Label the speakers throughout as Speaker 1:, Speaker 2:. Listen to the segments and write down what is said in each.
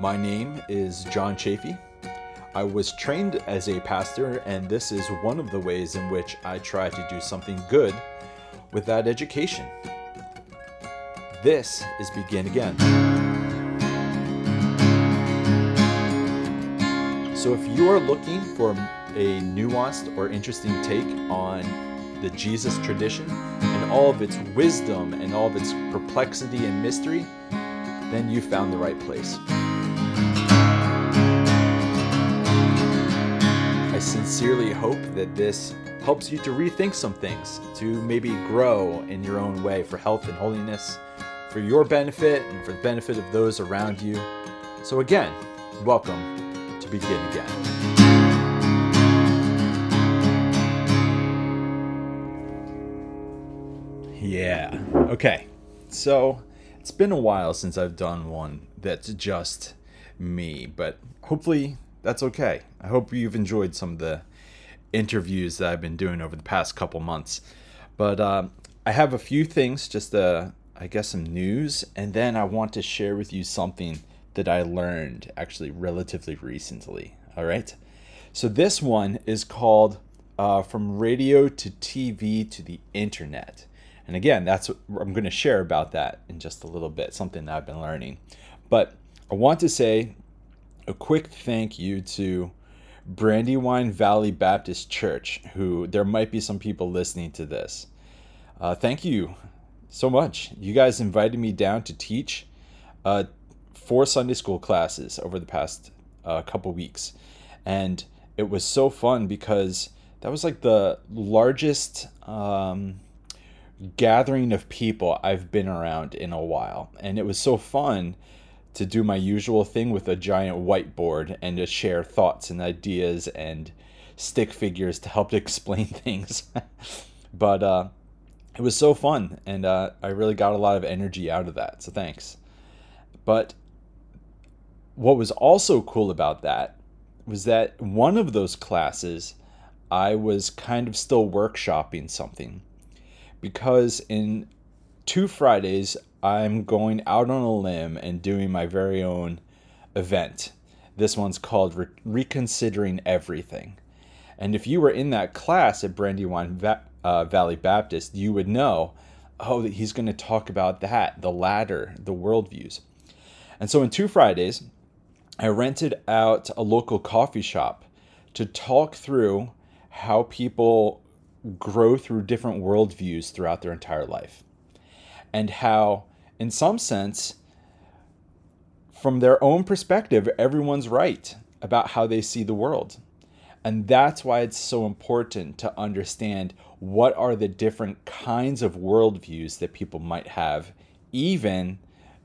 Speaker 1: My name is John Chafee. I was trained as a pastor, and this is one of the ways in which I try to do something good with that education. This is Begin Again. So, if you are looking for a nuanced or interesting take on the Jesus tradition and all of its wisdom and all of its perplexity and mystery, then you found the right place. Sincerely hope that this helps you to rethink some things, to maybe grow in your own way for health and holiness, for your benefit and for the benefit of those around you. So, again, welcome to Begin Again. Yeah. Okay. So it's been a while since I've done one that's just me, but hopefully that's okay. I hope you've enjoyed some of the interviews that I've been doing over the past couple months. But uh, I have a few things, just uh, I guess some news, and then I want to share with you something that I learned actually relatively recently. All right. So this one is called uh, From Radio to TV to the Internet. And again, that's what I'm going to share about that in just a little bit, something that I've been learning. But I want to say a quick thank you to Brandywine Valley Baptist Church, who there might be some people listening to this. Uh, thank you so much. You guys invited me down to teach uh, four Sunday school classes over the past uh, couple weeks. And it was so fun because that was like the largest. Um, gathering of people I've been around in a while. And it was so fun to do my usual thing with a giant whiteboard and to share thoughts and ideas and stick figures to help explain things. but uh, it was so fun, and uh, I really got a lot of energy out of that. So thanks. But what was also cool about that was that one of those classes, I was kind of still workshopping something because in two Fridays, I'm going out on a limb and doing my very own event. This one's called Re- Reconsidering Everything. And if you were in that class at Brandywine Va- uh, Valley Baptist, you would know, oh, that he's going to talk about that, the ladder, the worldviews. And so in two Fridays, I rented out a local coffee shop to talk through how people grow through different worldviews throughout their entire life. And how, in some sense, from their own perspective, everyone's right about how they see the world. And that's why it's so important to understand what are the different kinds of worldviews that people might have, even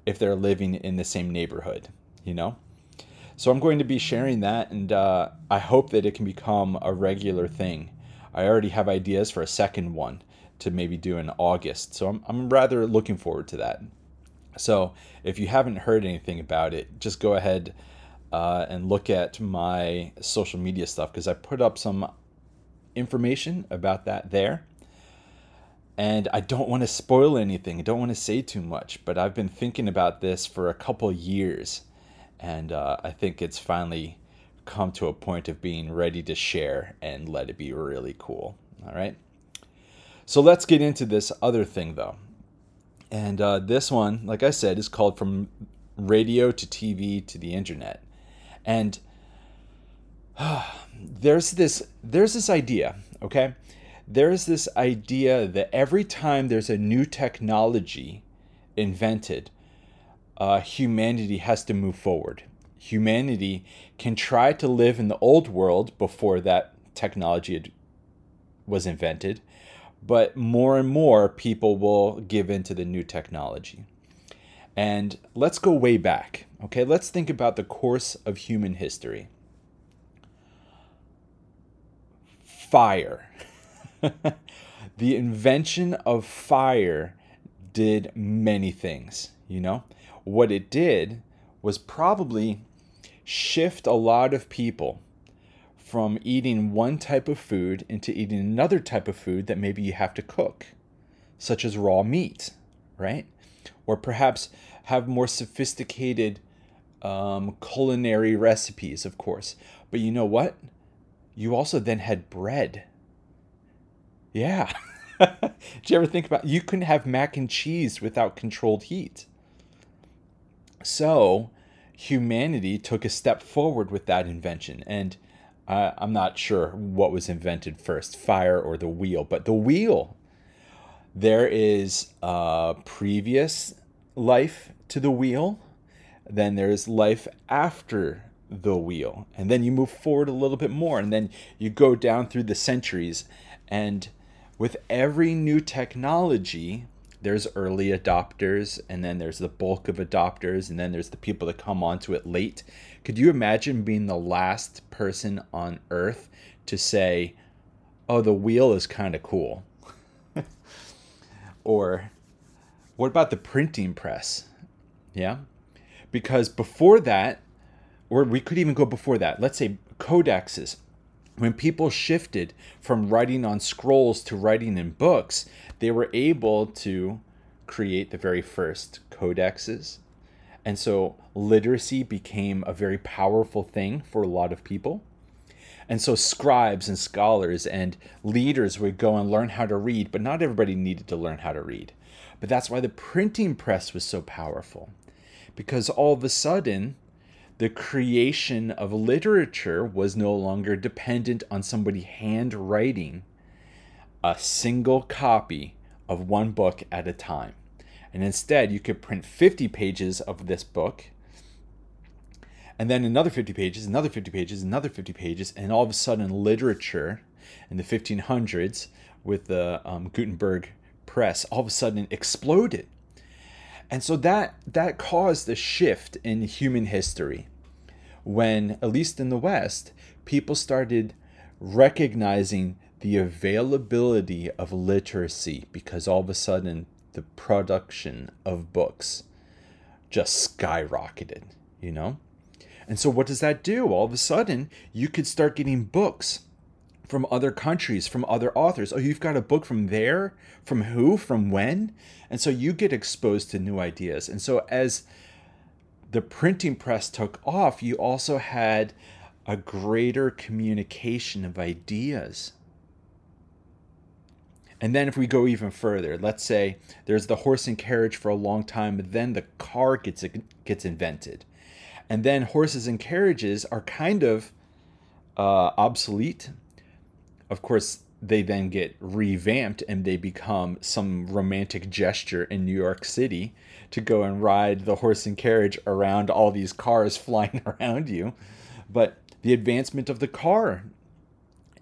Speaker 1: if they're living in the same neighborhood, you know? So I'm going to be sharing that, and uh, I hope that it can become a regular thing I already have ideas for a second one to maybe do in August. So I'm, I'm rather looking forward to that. So if you haven't heard anything about it, just go ahead uh, and look at my social media stuff because I put up some information about that there. And I don't want to spoil anything. I don't want to say too much, but I've been thinking about this for a couple years. And uh, I think it's finally come to a point of being ready to share and let it be really cool. All right. So let's get into this other thing though. And uh, this one, like I said, is called From Radio to TV to the Internet. And uh, there's this there's this idea, okay? There's this idea that every time there's a new technology invented, uh, humanity has to move forward humanity can try to live in the old world before that technology was invented, but more and more people will give in to the new technology. And let's go way back. Okay, let's think about the course of human history. Fire. the invention of fire did many things, you know? What it did was probably shift a lot of people from eating one type of food into eating another type of food that maybe you have to cook, such as raw meat, right? Or perhaps have more sophisticated um, culinary recipes, of course. But you know what? You also then had bread. Yeah. Did you ever think about you couldn't have mac and cheese without controlled heat? So, humanity took a step forward with that invention. And uh, I'm not sure what was invented first, fire or the wheel, but the wheel. There is a previous life to the wheel, then there's life after the wheel, and then you move forward a little bit more, and then you go down through the centuries. And with every new technology, there's early adopters and then there's the bulk of adopters and then there's the people that come onto it late could you imagine being the last person on earth to say oh the wheel is kind of cool. Or what about the printing press? Yeah? Because before that or we could even go before that. Let's say codexes. When people shifted from writing on scrolls to writing in books, they were able to create the very first codexes. And so literacy became a very powerful thing for a lot of people. And so scribes and scholars and leaders would go and learn how to read, but not everybody needed to learn how to read. But that's why the printing press was so powerful. Because all of a sudden, the creation of literature was no longer dependent on somebody handwriting a single copy of one book at a time. And instead, you could print 50 pages of this book, and then another 50 pages, another 50 pages, another 50 pages, and all of a sudden, literature in the 1500s with the um, Gutenberg press all of a sudden exploded. And so that that caused a shift in human history when at least in the West, people started recognizing the availability of literacy because all of a sudden the production of books just skyrocketed, you know? And so, what does that do? All of a sudden, you could start getting books from other countries, from other authors. Oh, you've got a book from there? From who? From when? And so you get exposed to new ideas. And so, as the printing press took off, you also had a greater communication of ideas. And then, if we go even further, let's say there's the horse and carriage for a long time, but then the car gets gets invented, and then horses and carriages are kind of uh, obsolete. Of course, they then get revamped and they become some romantic gesture in New York City to go and ride the horse and carriage around all these cars flying around you. But the advancement of the car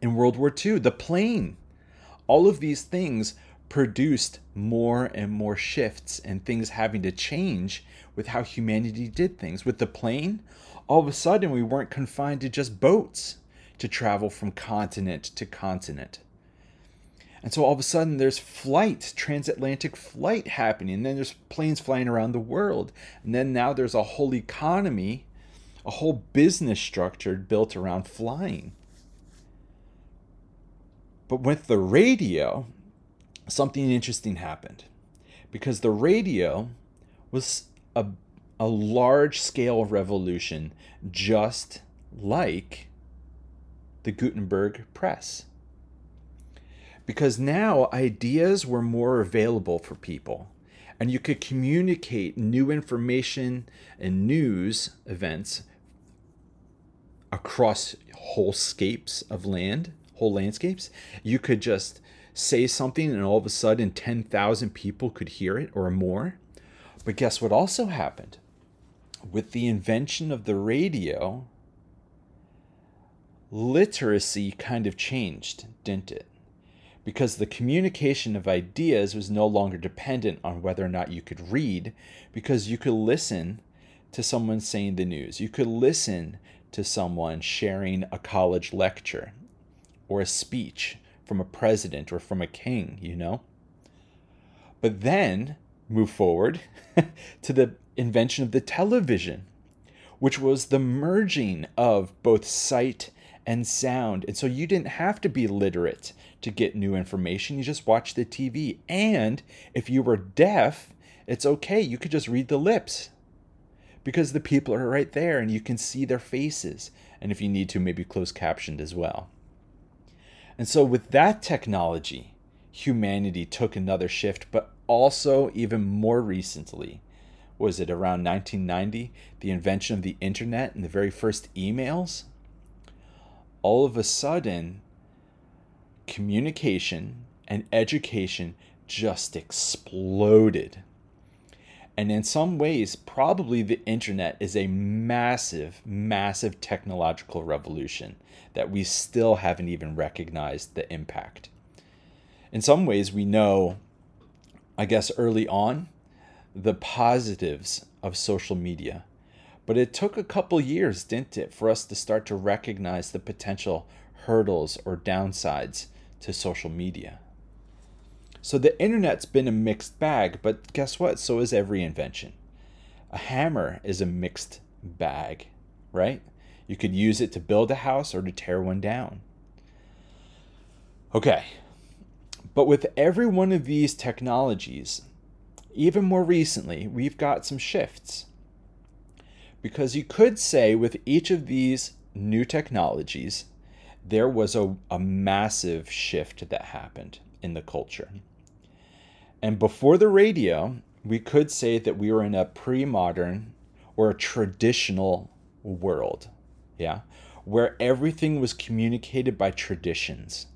Speaker 1: in World War II, the plane, all of these things produced more and more shifts and things having to change with how humanity did things. With the plane, all of a sudden we weren't confined to just boats to travel from continent to continent. And so all of a sudden there's flight, transatlantic flight happening, and then there's planes flying around the world. And then now there's a whole economy, a whole business structure built around flying. But with the radio, something interesting happened. Because the radio was a, a large scale revolution, just like the Gutenberg press because now ideas were more available for people and you could communicate new information and news events across whole scapes of land, whole landscapes. You could just say something and all of a sudden 10,000 people could hear it or more. But guess what also happened? With the invention of the radio, literacy kind of changed, didn't it? because the communication of ideas was no longer dependent on whether or not you could read, because you could listen to someone saying the news. You could listen to someone sharing a college lecture or a speech from a president or from a king, you know? But then move forward to the invention of the television, which was the merging of both sight and sound. And so you didn't have to be literate to get new information. You just watch the TV. And if you were deaf, it's okay. You could just read the lips because the people are right there and you can see their faces. And if you need to, maybe closed captioned as well. And so, with that technology, humanity took another shift, but also, even more recently, was it around 1990, the invention of the internet and the very first emails? All of a sudden, communication and education just exploded. And in some ways, probably the internet is a massive, massive technological revolution that we still haven't even recognized the impact. In some ways, we know, I guess, early on, the positives of social media. But it took a couple years, didn't it, for us to start to recognize the potential hurdles or downsides to social media. So the internet's been a mixed bag, but guess what? So is every invention. A hammer is a mixed bag, right? You could use it to build a house or to tear one down. Okay. But with every one of these technologies, even more recently, we've got some shifts. Because you could say with each of these new technologies, there was a, a massive shift that happened in the culture. And before the radio, we could say that we were in a pre modern or a traditional world, yeah, where everything was communicated by traditions,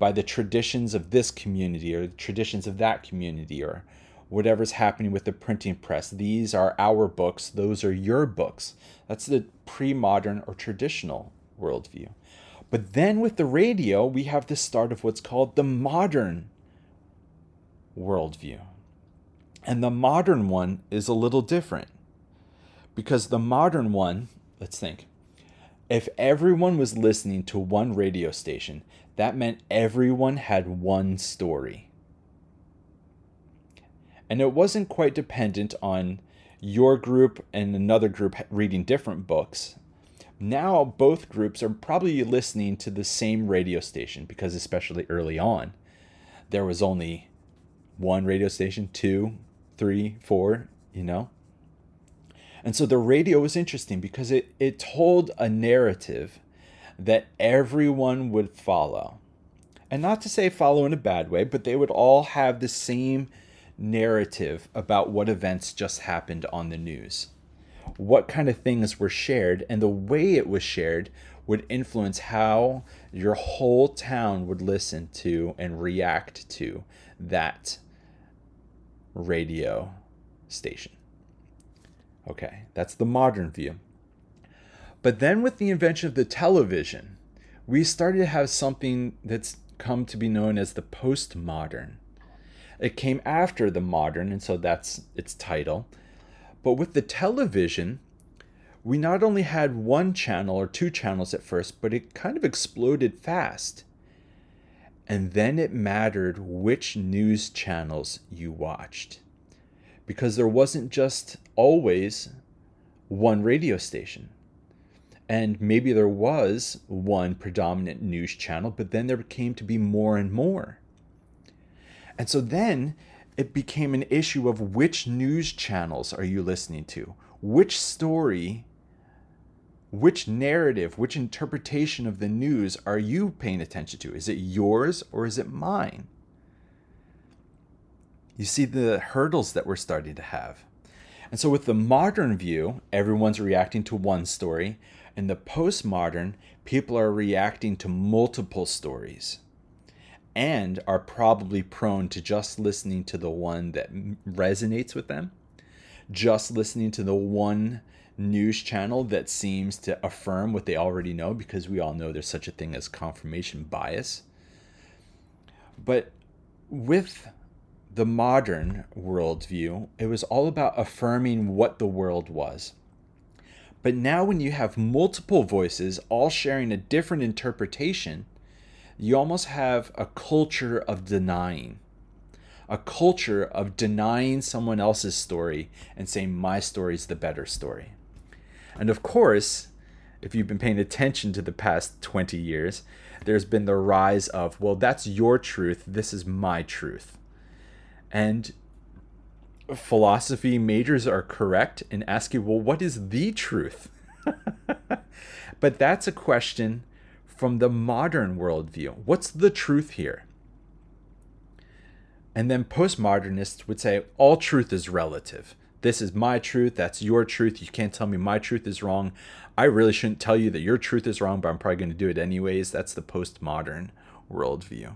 Speaker 1: by the traditions of this community or the traditions of that community or whatever's happening with the printing press. These are our books, those are your books. That's the pre modern or traditional worldview. But then with the radio, we have the start of what's called the modern worldview. And the modern one is a little different because the modern one, let's think, if everyone was listening to one radio station, that meant everyone had one story. And it wasn't quite dependent on your group and another group reading different books. Now, both groups are probably listening to the same radio station because, especially early on, there was only one radio station, two, three, four, you know? And so the radio was interesting because it, it told a narrative that everyone would follow. And not to say follow in a bad way, but they would all have the same narrative about what events just happened on the news. What kind of things were shared, and the way it was shared would influence how your whole town would listen to and react to that radio station. Okay, that's the modern view. But then with the invention of the television, we started to have something that's come to be known as the postmodern. It came after the modern, and so that's its title. But with the television, we not only had one channel or two channels at first, but it kind of exploded fast. And then it mattered which news channels you watched. Because there wasn't just always one radio station. And maybe there was one predominant news channel, but then there came to be more and more. And so then it became an issue of which news channels are you listening to? Which story which narrative, which interpretation of the news are you paying attention to? Is it yours or is it mine? You see the hurdles that we're starting to have. And so, with the modern view, everyone's reacting to one story. In the postmodern, people are reacting to multiple stories and are probably prone to just listening to the one that resonates with them, just listening to the one news channel that seems to affirm what they already know because we all know there's such a thing as confirmation bias. But with the modern worldview, it was all about affirming what the world was. But now, when you have multiple voices all sharing a different interpretation, you almost have a culture of denying. A culture of denying someone else's story and saying, my story is the better story. And of course, if you've been paying attention to the past 20 years, there's been the rise of, well, that's your truth, this is my truth. And philosophy majors are correct in asking, well, what is the truth? but that's a question from the modern worldview. What's the truth here? And then postmodernists would say all truth is relative. This is my truth. That's your truth. You can't tell me my truth is wrong. I really shouldn't tell you that your truth is wrong, but I'm probably going to do it anyways. That's the postmodern worldview.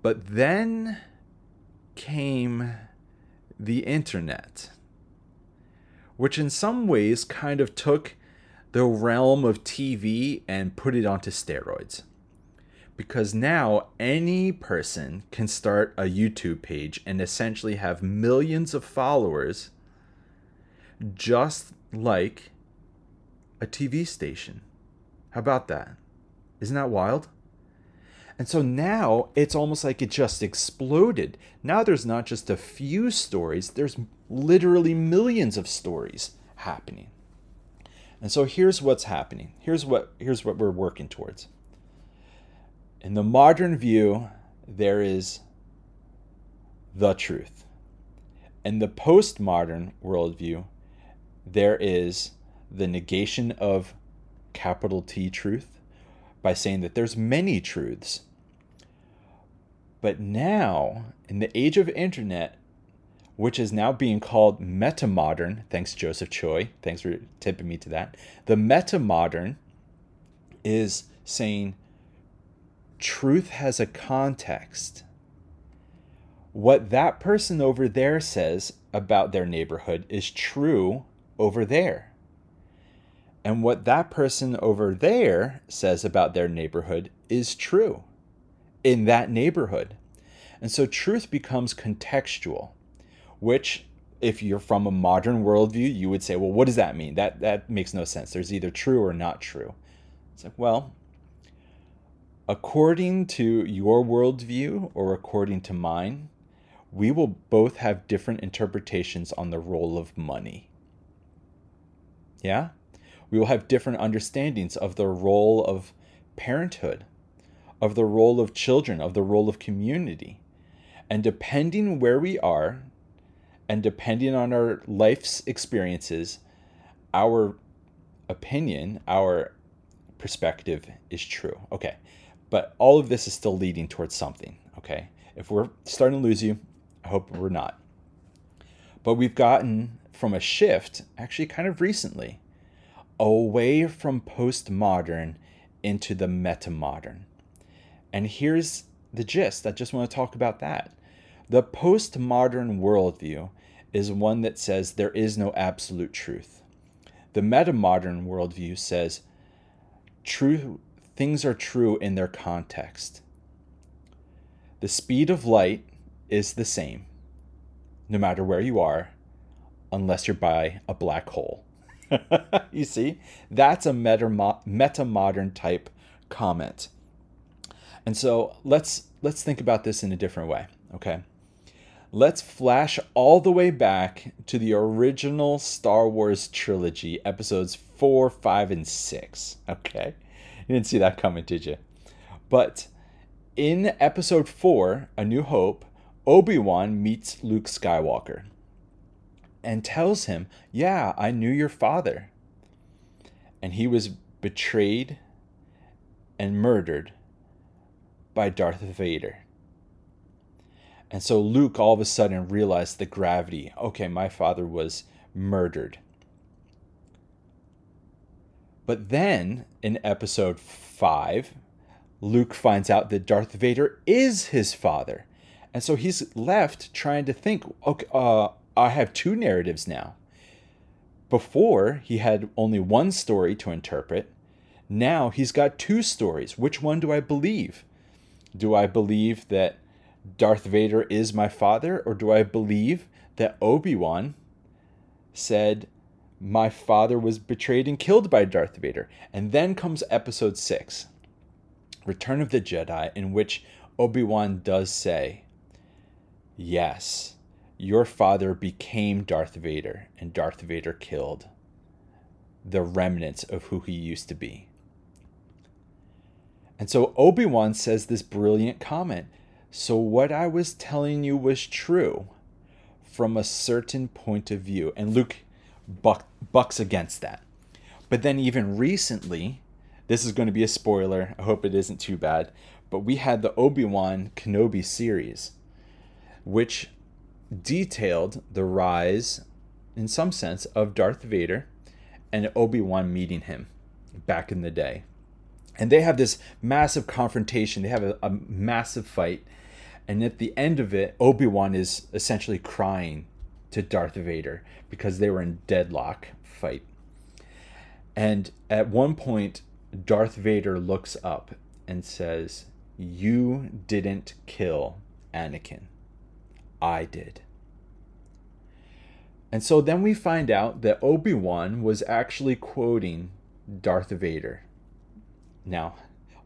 Speaker 1: But then came the internet, which in some ways kind of took the realm of TV and put it onto steroids because now any person can start a YouTube page and essentially have millions of followers just like a TV station. How about that? Isn't that wild? And so now it's almost like it just exploded. Now there's not just a few stories, there's literally millions of stories happening. And so here's what's happening. Here's what here's what we're working towards. In the modern view, there is the truth. In the postmodern worldview, there is the negation of capital T truth by saying that there's many truths. But now, in the age of internet, which is now being called metamodern, thanks Joseph Choi, thanks for tipping me to that. The metamodern is saying truth has a context. What that person over there says about their neighborhood is true over there. And what that person over there says about their neighborhood is true in that neighborhood. And so truth becomes contextual, which, if you're from a modern worldview, you would say, well, what does that mean? That, that makes no sense. There's either true or not true. It's like, well, according to your worldview or according to mine, we will both have different interpretations on the role of money. Yeah? We will have different understandings of the role of parenthood, of the role of children, of the role of community. And depending where we are, and depending on our life's experiences, our opinion, our perspective is true. Okay, but all of this is still leading towards something, okay? If we're starting to lose you, I hope we're not. But we've gotten from a shift, actually kind of recently, away from postmodern into the metamodern. And here's the gist. I just want to talk about that. The postmodern worldview is one that says there is no absolute truth. The metamodern worldview says truth things are true in their context. The speed of light is the same, no matter where you are, unless you're by a black hole. you see, that's a meta modern type comment. And so let's let's think about this in a different way, okay? Let's flash all the way back to the original Star Wars trilogy, episodes 4, 5 and 6, okay? You didn't see that coming, did you? But in episode 4, A New Hope, Obi Wan meets Luke Skywalker and tells him, Yeah, I knew your father. And he was betrayed and murdered by Darth Vader. And so Luke all of a sudden realized the gravity. Okay, my father was murdered. But then in episode 5, Luke finds out that Darth Vader is his father. And so he's left trying to think, okay, uh, I have two narratives now. Before, he had only one story to interpret. Now he's got two stories. Which one do I believe? Do I believe that Darth Vader is my father, or do I believe that Obi Wan said, my father was betrayed and killed by Darth Vader. And then comes episode 6, Return of the Jedi, in which Obi Wan does say, Yes, your father became Darth Vader, and Darth Vader killed the remnants of who he used to be. And so Obi Wan says this brilliant comment So, what I was telling you was true. from a certain point of view. And Luke buck, bucks against that. But then, even recently, this is going to be a spoiler. I hope it isn't too bad. But we had the Obi Wan Kenobi series, which detailed the rise, in some sense, of Darth Vader and Obi Wan meeting him back in the day. And they have this massive confrontation, they have a, a massive fight. And at the end of it, Obi Wan is essentially crying to Darth Vader because they were in deadlock fight. And at one point, Darth Vader looks up and says, You didn't kill Anakin. I did. And so then we find out that Obi Wan was actually quoting Darth Vader. Now,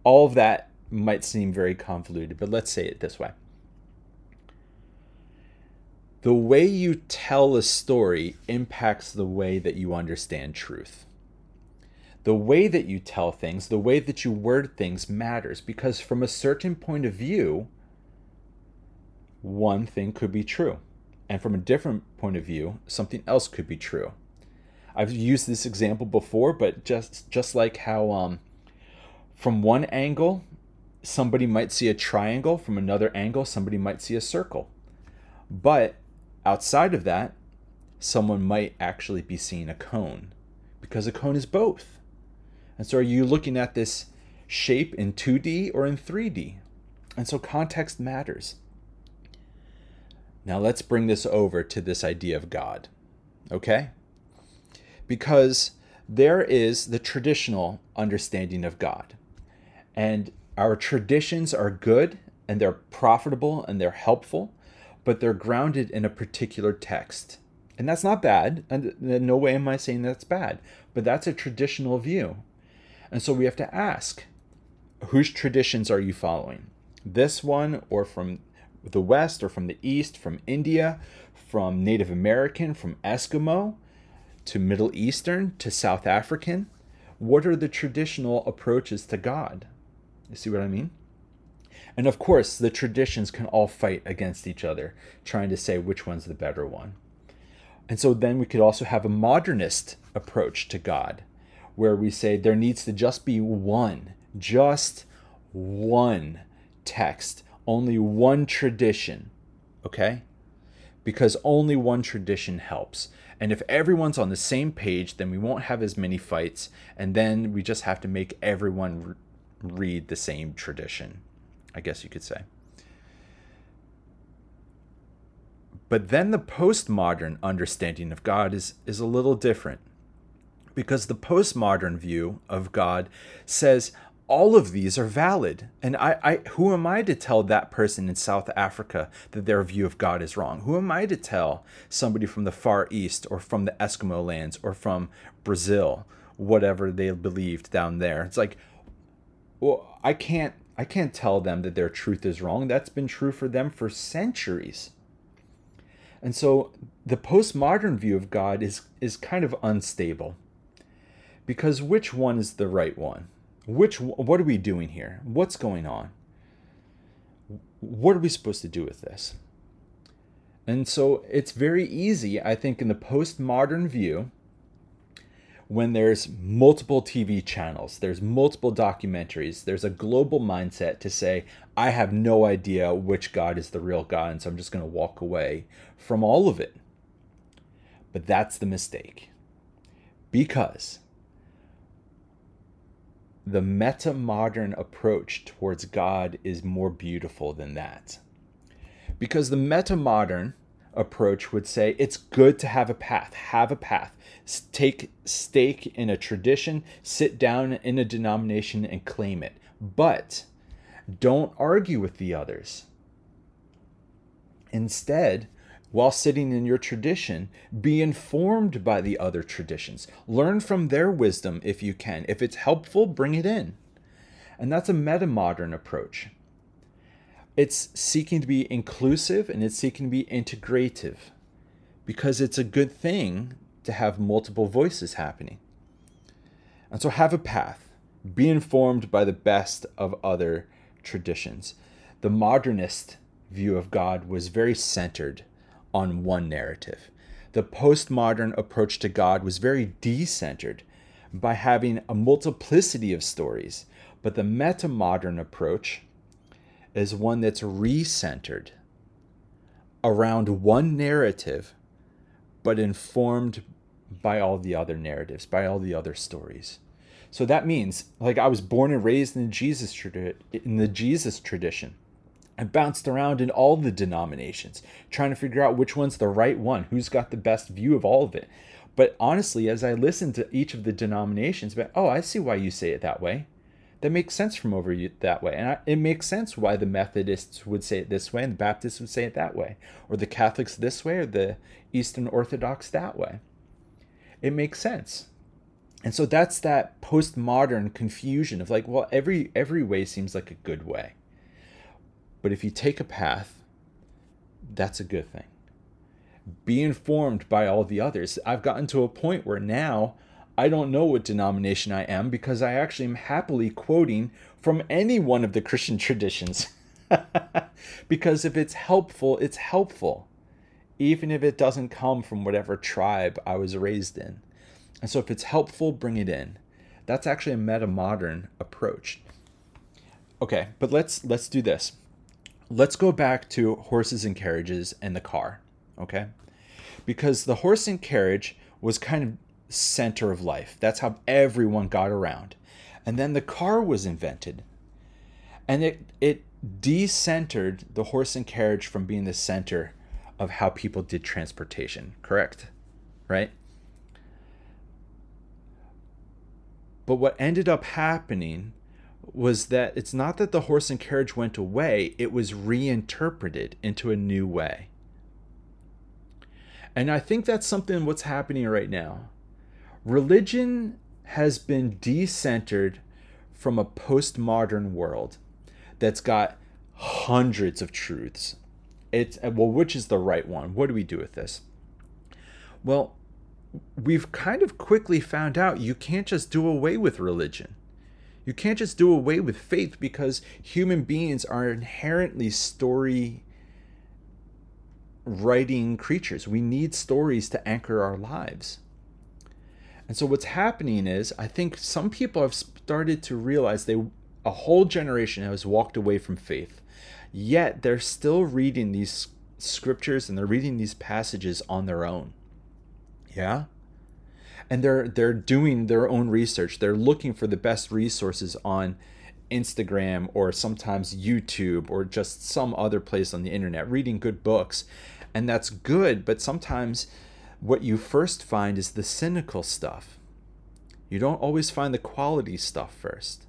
Speaker 1: all of that might seem very convoluted, but let's say it this way The way you tell a story impacts the way that you understand truth. The way that you tell things, the way that you word things matters because, from a certain point of view, one thing could be true and from a different point of view, something else could be true. I've used this example before, but just just like how um, from one angle somebody might see a triangle, from another angle somebody might see a circle. But outside of that, someone might actually be seeing a cone because a cone is both. And so are you looking at this shape in 2D or in 3D? And so context matters. Now let's bring this over to this idea of God. Okay? Because there is the traditional understanding of God. And our traditions are good and they're profitable and they're helpful, but they're grounded in a particular text. And that's not bad. And no way am I saying that's bad, but that's a traditional view. And so we have to ask whose traditions are you following? This one or from the West or from the East, from India, from Native American, from Eskimo to Middle Eastern to South African? What are the traditional approaches to God? You see what I mean? And of course, the traditions can all fight against each other, trying to say which one's the better one. And so then we could also have a modernist approach to God, where we say there needs to just be one, just one text only one tradition, okay? Because only one tradition helps. And if everyone's on the same page, then we won't have as many fights, and then we just have to make everyone re- read the same tradition, I guess you could say. But then the postmodern understanding of God is, is a little different. Because the postmodern view of God says, all of these are valid. And I, I, who am I to tell that person in South Africa that their view of God is wrong? Who am I to tell somebody from the Far East or from the Eskimo lands or from Brazil, whatever they believed down there? It's like, well, I can't, I can't tell them that their truth is wrong. That's been true for them for centuries. And so the postmodern view of God is, is kind of unstable. Because which one is the right one? Which what are we doing here? What's going on? What are we supposed to do with this? And so it's very easy, I think, in the postmodern view, when there's multiple TV channels, there's multiple documentaries, there's a global mindset to say, I have no idea which God is the real God, and so I'm just going to walk away from all of it. But that's the mistake. Because the meta modern approach towards God is more beautiful than that. Because the meta modern approach would say it's good to have a path, have a path, take stake in a tradition, sit down in a denomination and claim it. But don't argue with the others. Instead, while sitting in your tradition, be informed by the other traditions. Learn from their wisdom if you can. If it's helpful, bring it in. And that's a meta modern approach. It's seeking to be inclusive and it's seeking to be integrative because it's a good thing to have multiple voices happening. And so have a path. Be informed by the best of other traditions. The modernist view of God was very centered on one narrative. The postmodern approach to God was very decentered by having a multiplicity of stories, but the metamodern approach is one that's recentered around one narrative, but informed by all the other narratives, by all the other stories. So that means, like, I was born and raised in the Jesus tradi- in the Jesus tradition. I bounced around in all the denominations, trying to figure out which one's the right one, who's got the best view of all of it. But honestly, as I listened to each of the denominations, but oh, I see why you say it that way. That makes sense from over that way, and I, it makes sense why the Methodists would say it this way, and the Baptists would say it that way, or the Catholics this way, or the Eastern Orthodox that way. It makes sense. And so that's that postmodern confusion of like well every every way seems like a good way. But if you take a path that's a good thing. Be informed by all the others. I've gotten to a point where now i don't know what denomination i am because i actually am happily quoting from any one of the christian traditions because if it's helpful it's helpful even if it doesn't come from whatever tribe i was raised in and so if it's helpful, bring it in. That's actually a meta modern approach. Okay, but let's let's do this. Let's go back to horses and carriages and the car, okay? Because the horse and carriage was kind of center of life. That's how everyone got around. And then the car was invented. And it it decentered the horse and carriage from being the center of how people did transportation, correct? Right? But what ended up happening was that it's not that the horse and carriage went away, it was reinterpreted into a new way. And I think that's something what's happening right now. Religion has been decentered from a postmodern world that's got hundreds of truths. It's uh, well, which is the right one? What do we do with this? Well, we've kind of quickly found out you can't just do away with religion. You can't just do away with faith because human beings are inherently story writing creatures. We need stories to anchor our lives. And so what's happening is I think some people have started to realize they a whole generation has walked away from faith. Yet they're still reading these scriptures and they're reading these passages on their own. Yeah. And they're they're doing their own research. They're looking for the best resources on Instagram or sometimes YouTube or just some other place on the internet, reading good books. And that's good, but sometimes what you first find is the cynical stuff. You don't always find the quality stuff first.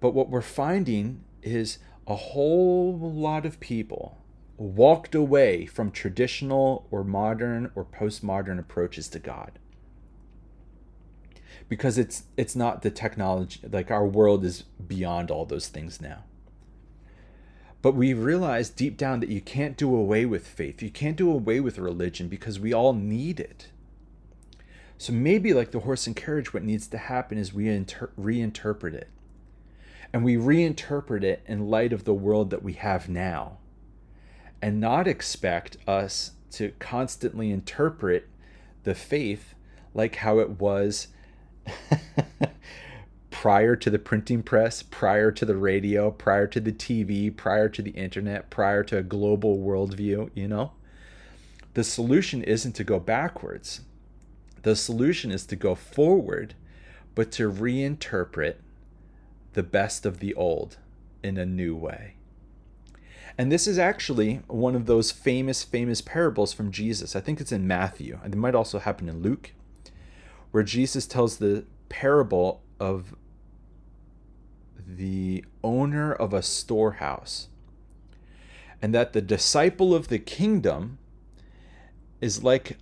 Speaker 1: But what we're finding is a whole lot of people walked away from traditional or modern or postmodern approaches to God because it's it's not the technology like our world is beyond all those things now but we realize deep down that you can't do away with faith. You can't do away with religion because we all need it. So maybe like the horse and carriage what needs to happen is we inter- reinterpret it. And we reinterpret it in light of the world that we have now. And not expect us to constantly interpret the faith like how it was prior to the printing press, prior to the radio, prior to the TV, prior to the internet, prior to a global worldview, you know? The solution isn't to go backwards. The solution is to go forward, but to reinterpret the best of the old in a new way. And this is actually one of those famous, famous parables from Jesus. I think it's in Matthew, and it might also happen in Luke, where Jesus tells the parable of the owner of a storehouse. And that the disciple of the kingdom is like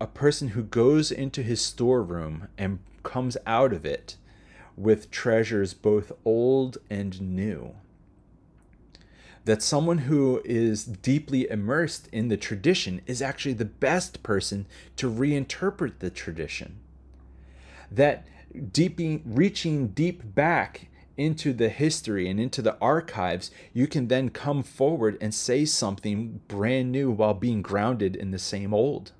Speaker 1: a person who goes into his storeroom and comes out of it with treasures both old and new that someone who is deeply immersed in the tradition is actually the best person to reinterpret the tradition. That deep, reaching deep back into the history and into the archives, you can then come forward and say something brand new while being grounded in the same old.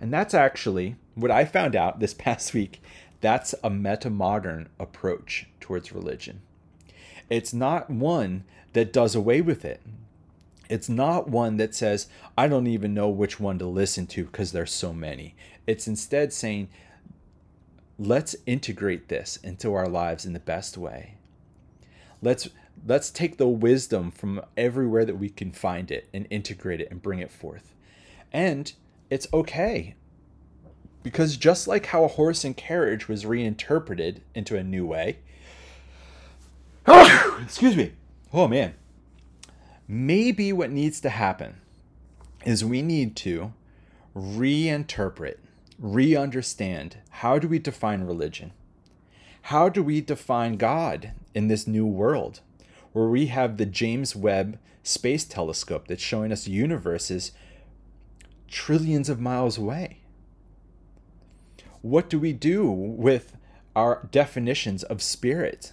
Speaker 1: And that's actually what I found out this past week. That's a meta modern approach towards religion. It's not one that does away with it. It's not one that says, I don't even know which one to listen to because there's so many. It's instead saying, let's integrate this into our lives in the best way. Let's let's take the wisdom from everywhere that we can find it and integrate it and bring it forth. And it's okay. Because just like how a horse and carriage was reinterpreted into a new way, excuse me. Oh man. Maybe what needs to happen is we need to reinterpret, re understand how do we define religion? How do we define God in this new world where we have the James Webb Space Telescope that's showing us universes trillions of miles away? What do we do with our definitions of spirit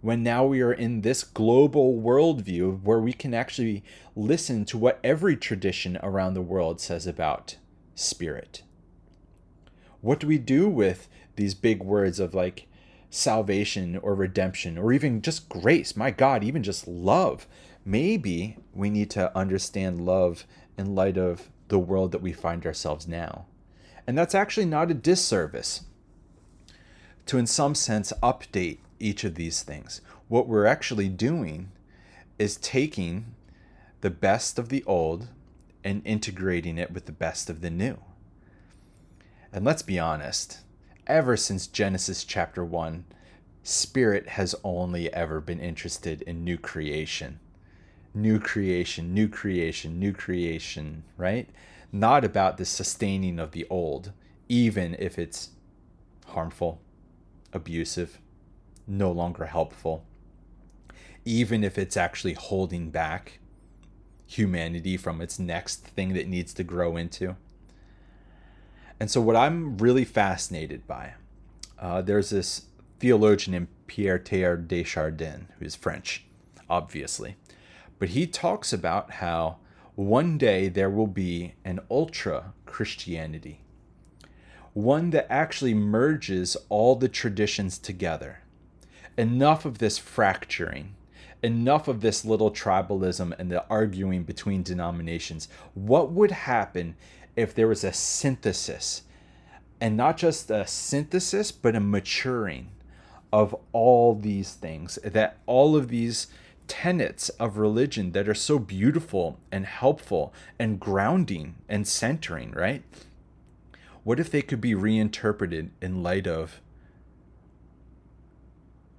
Speaker 1: when now we are in this global worldview where we can actually listen to what every tradition around the world says about spirit. What do we do with these big words of like salvation or redemption or even just grace? My God, even just love. Maybe we need to understand love in light of the world that we find ourselves now. And that's actually not a disservice to, in some sense, update each of these things. What we're actually doing is taking the best of the old and integrating it with the best of the new. And let's be honest, ever since Genesis chapter 1, Spirit has only ever been interested in new creation. New creation, new creation, new creation, right? Not about the sustaining of the old, even if it's harmful, abusive, no longer helpful, even if it's actually holding back humanity from its next thing that needs to grow into. And so, what I'm really fascinated by, uh, there's this theologian named Pierre Teilhard de Chardin, who is French, obviously, but he talks about how one day there will be an ultra Christianity one that actually merges all the traditions together. Enough of this fracturing, enough of this little tribalism and the arguing between denominations. What would happen if there was a synthesis, and not just a synthesis, but a maturing of all these things? That all of these tenets of religion that are so beautiful and helpful and grounding and centering, right? What if they could be reinterpreted in light of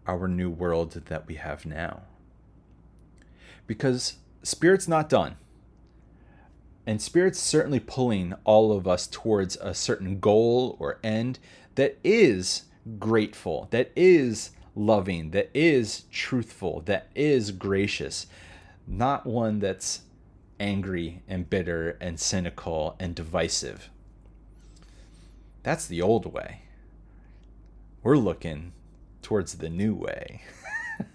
Speaker 1: our new world that we have now? Because Spirit's not done. And Spirit's certainly pulling all of us towards a certain goal or end that is grateful, that is loving, that is truthful, that is gracious, not one that's angry and bitter and cynical and divisive. That's the old way. We're looking towards the new way.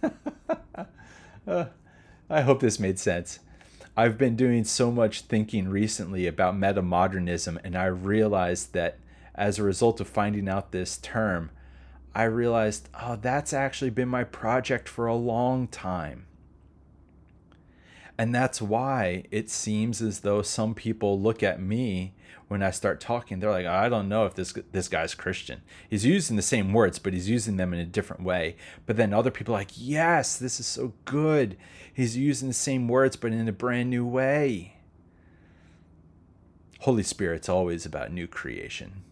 Speaker 1: uh, I hope this made sense. I've been doing so much thinking recently about metamodernism, and I realized that as a result of finding out this term, I realized, oh, that's actually been my project for a long time. And that's why it seems as though some people look at me when I start talking, they're like, I don't know if this this guy's Christian. He's using the same words, but he's using them in a different way. But then other people are like, yes, this is so good. He's using the same words, but in a brand new way. Holy Spirit's always about new creation,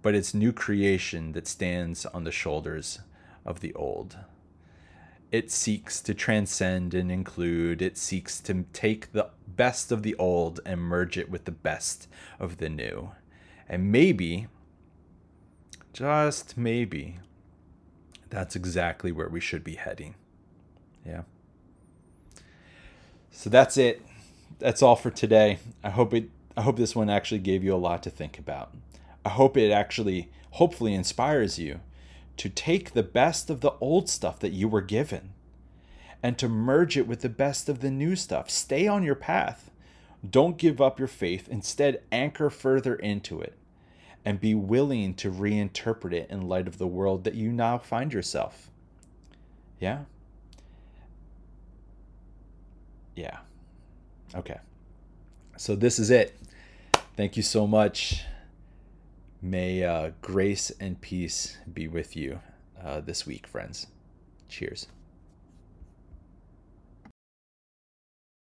Speaker 1: but it's new creation that stands on the shoulders of the old it seeks to transcend and include. It seeks to take the best of the old and merge it with the best of the new. And maybe, just maybe, that's exactly where we should be heading. Yeah. So that's it. That's all for today. I hope it I hope this one actually gave you a lot to think about. I hope it actually hopefully inspires you to take the best of the old stuff that you were given and to merge it with the best of the new stuff. Stay on your path. Don't give up your faith. Instead, anchor further into it and be willing to reinterpret it in light of the world that you now find yourself. Yeah? Yeah. Okay. So this is it. Thank you so much. May uh, grace and peace be with you uh, this week, friends. Cheers.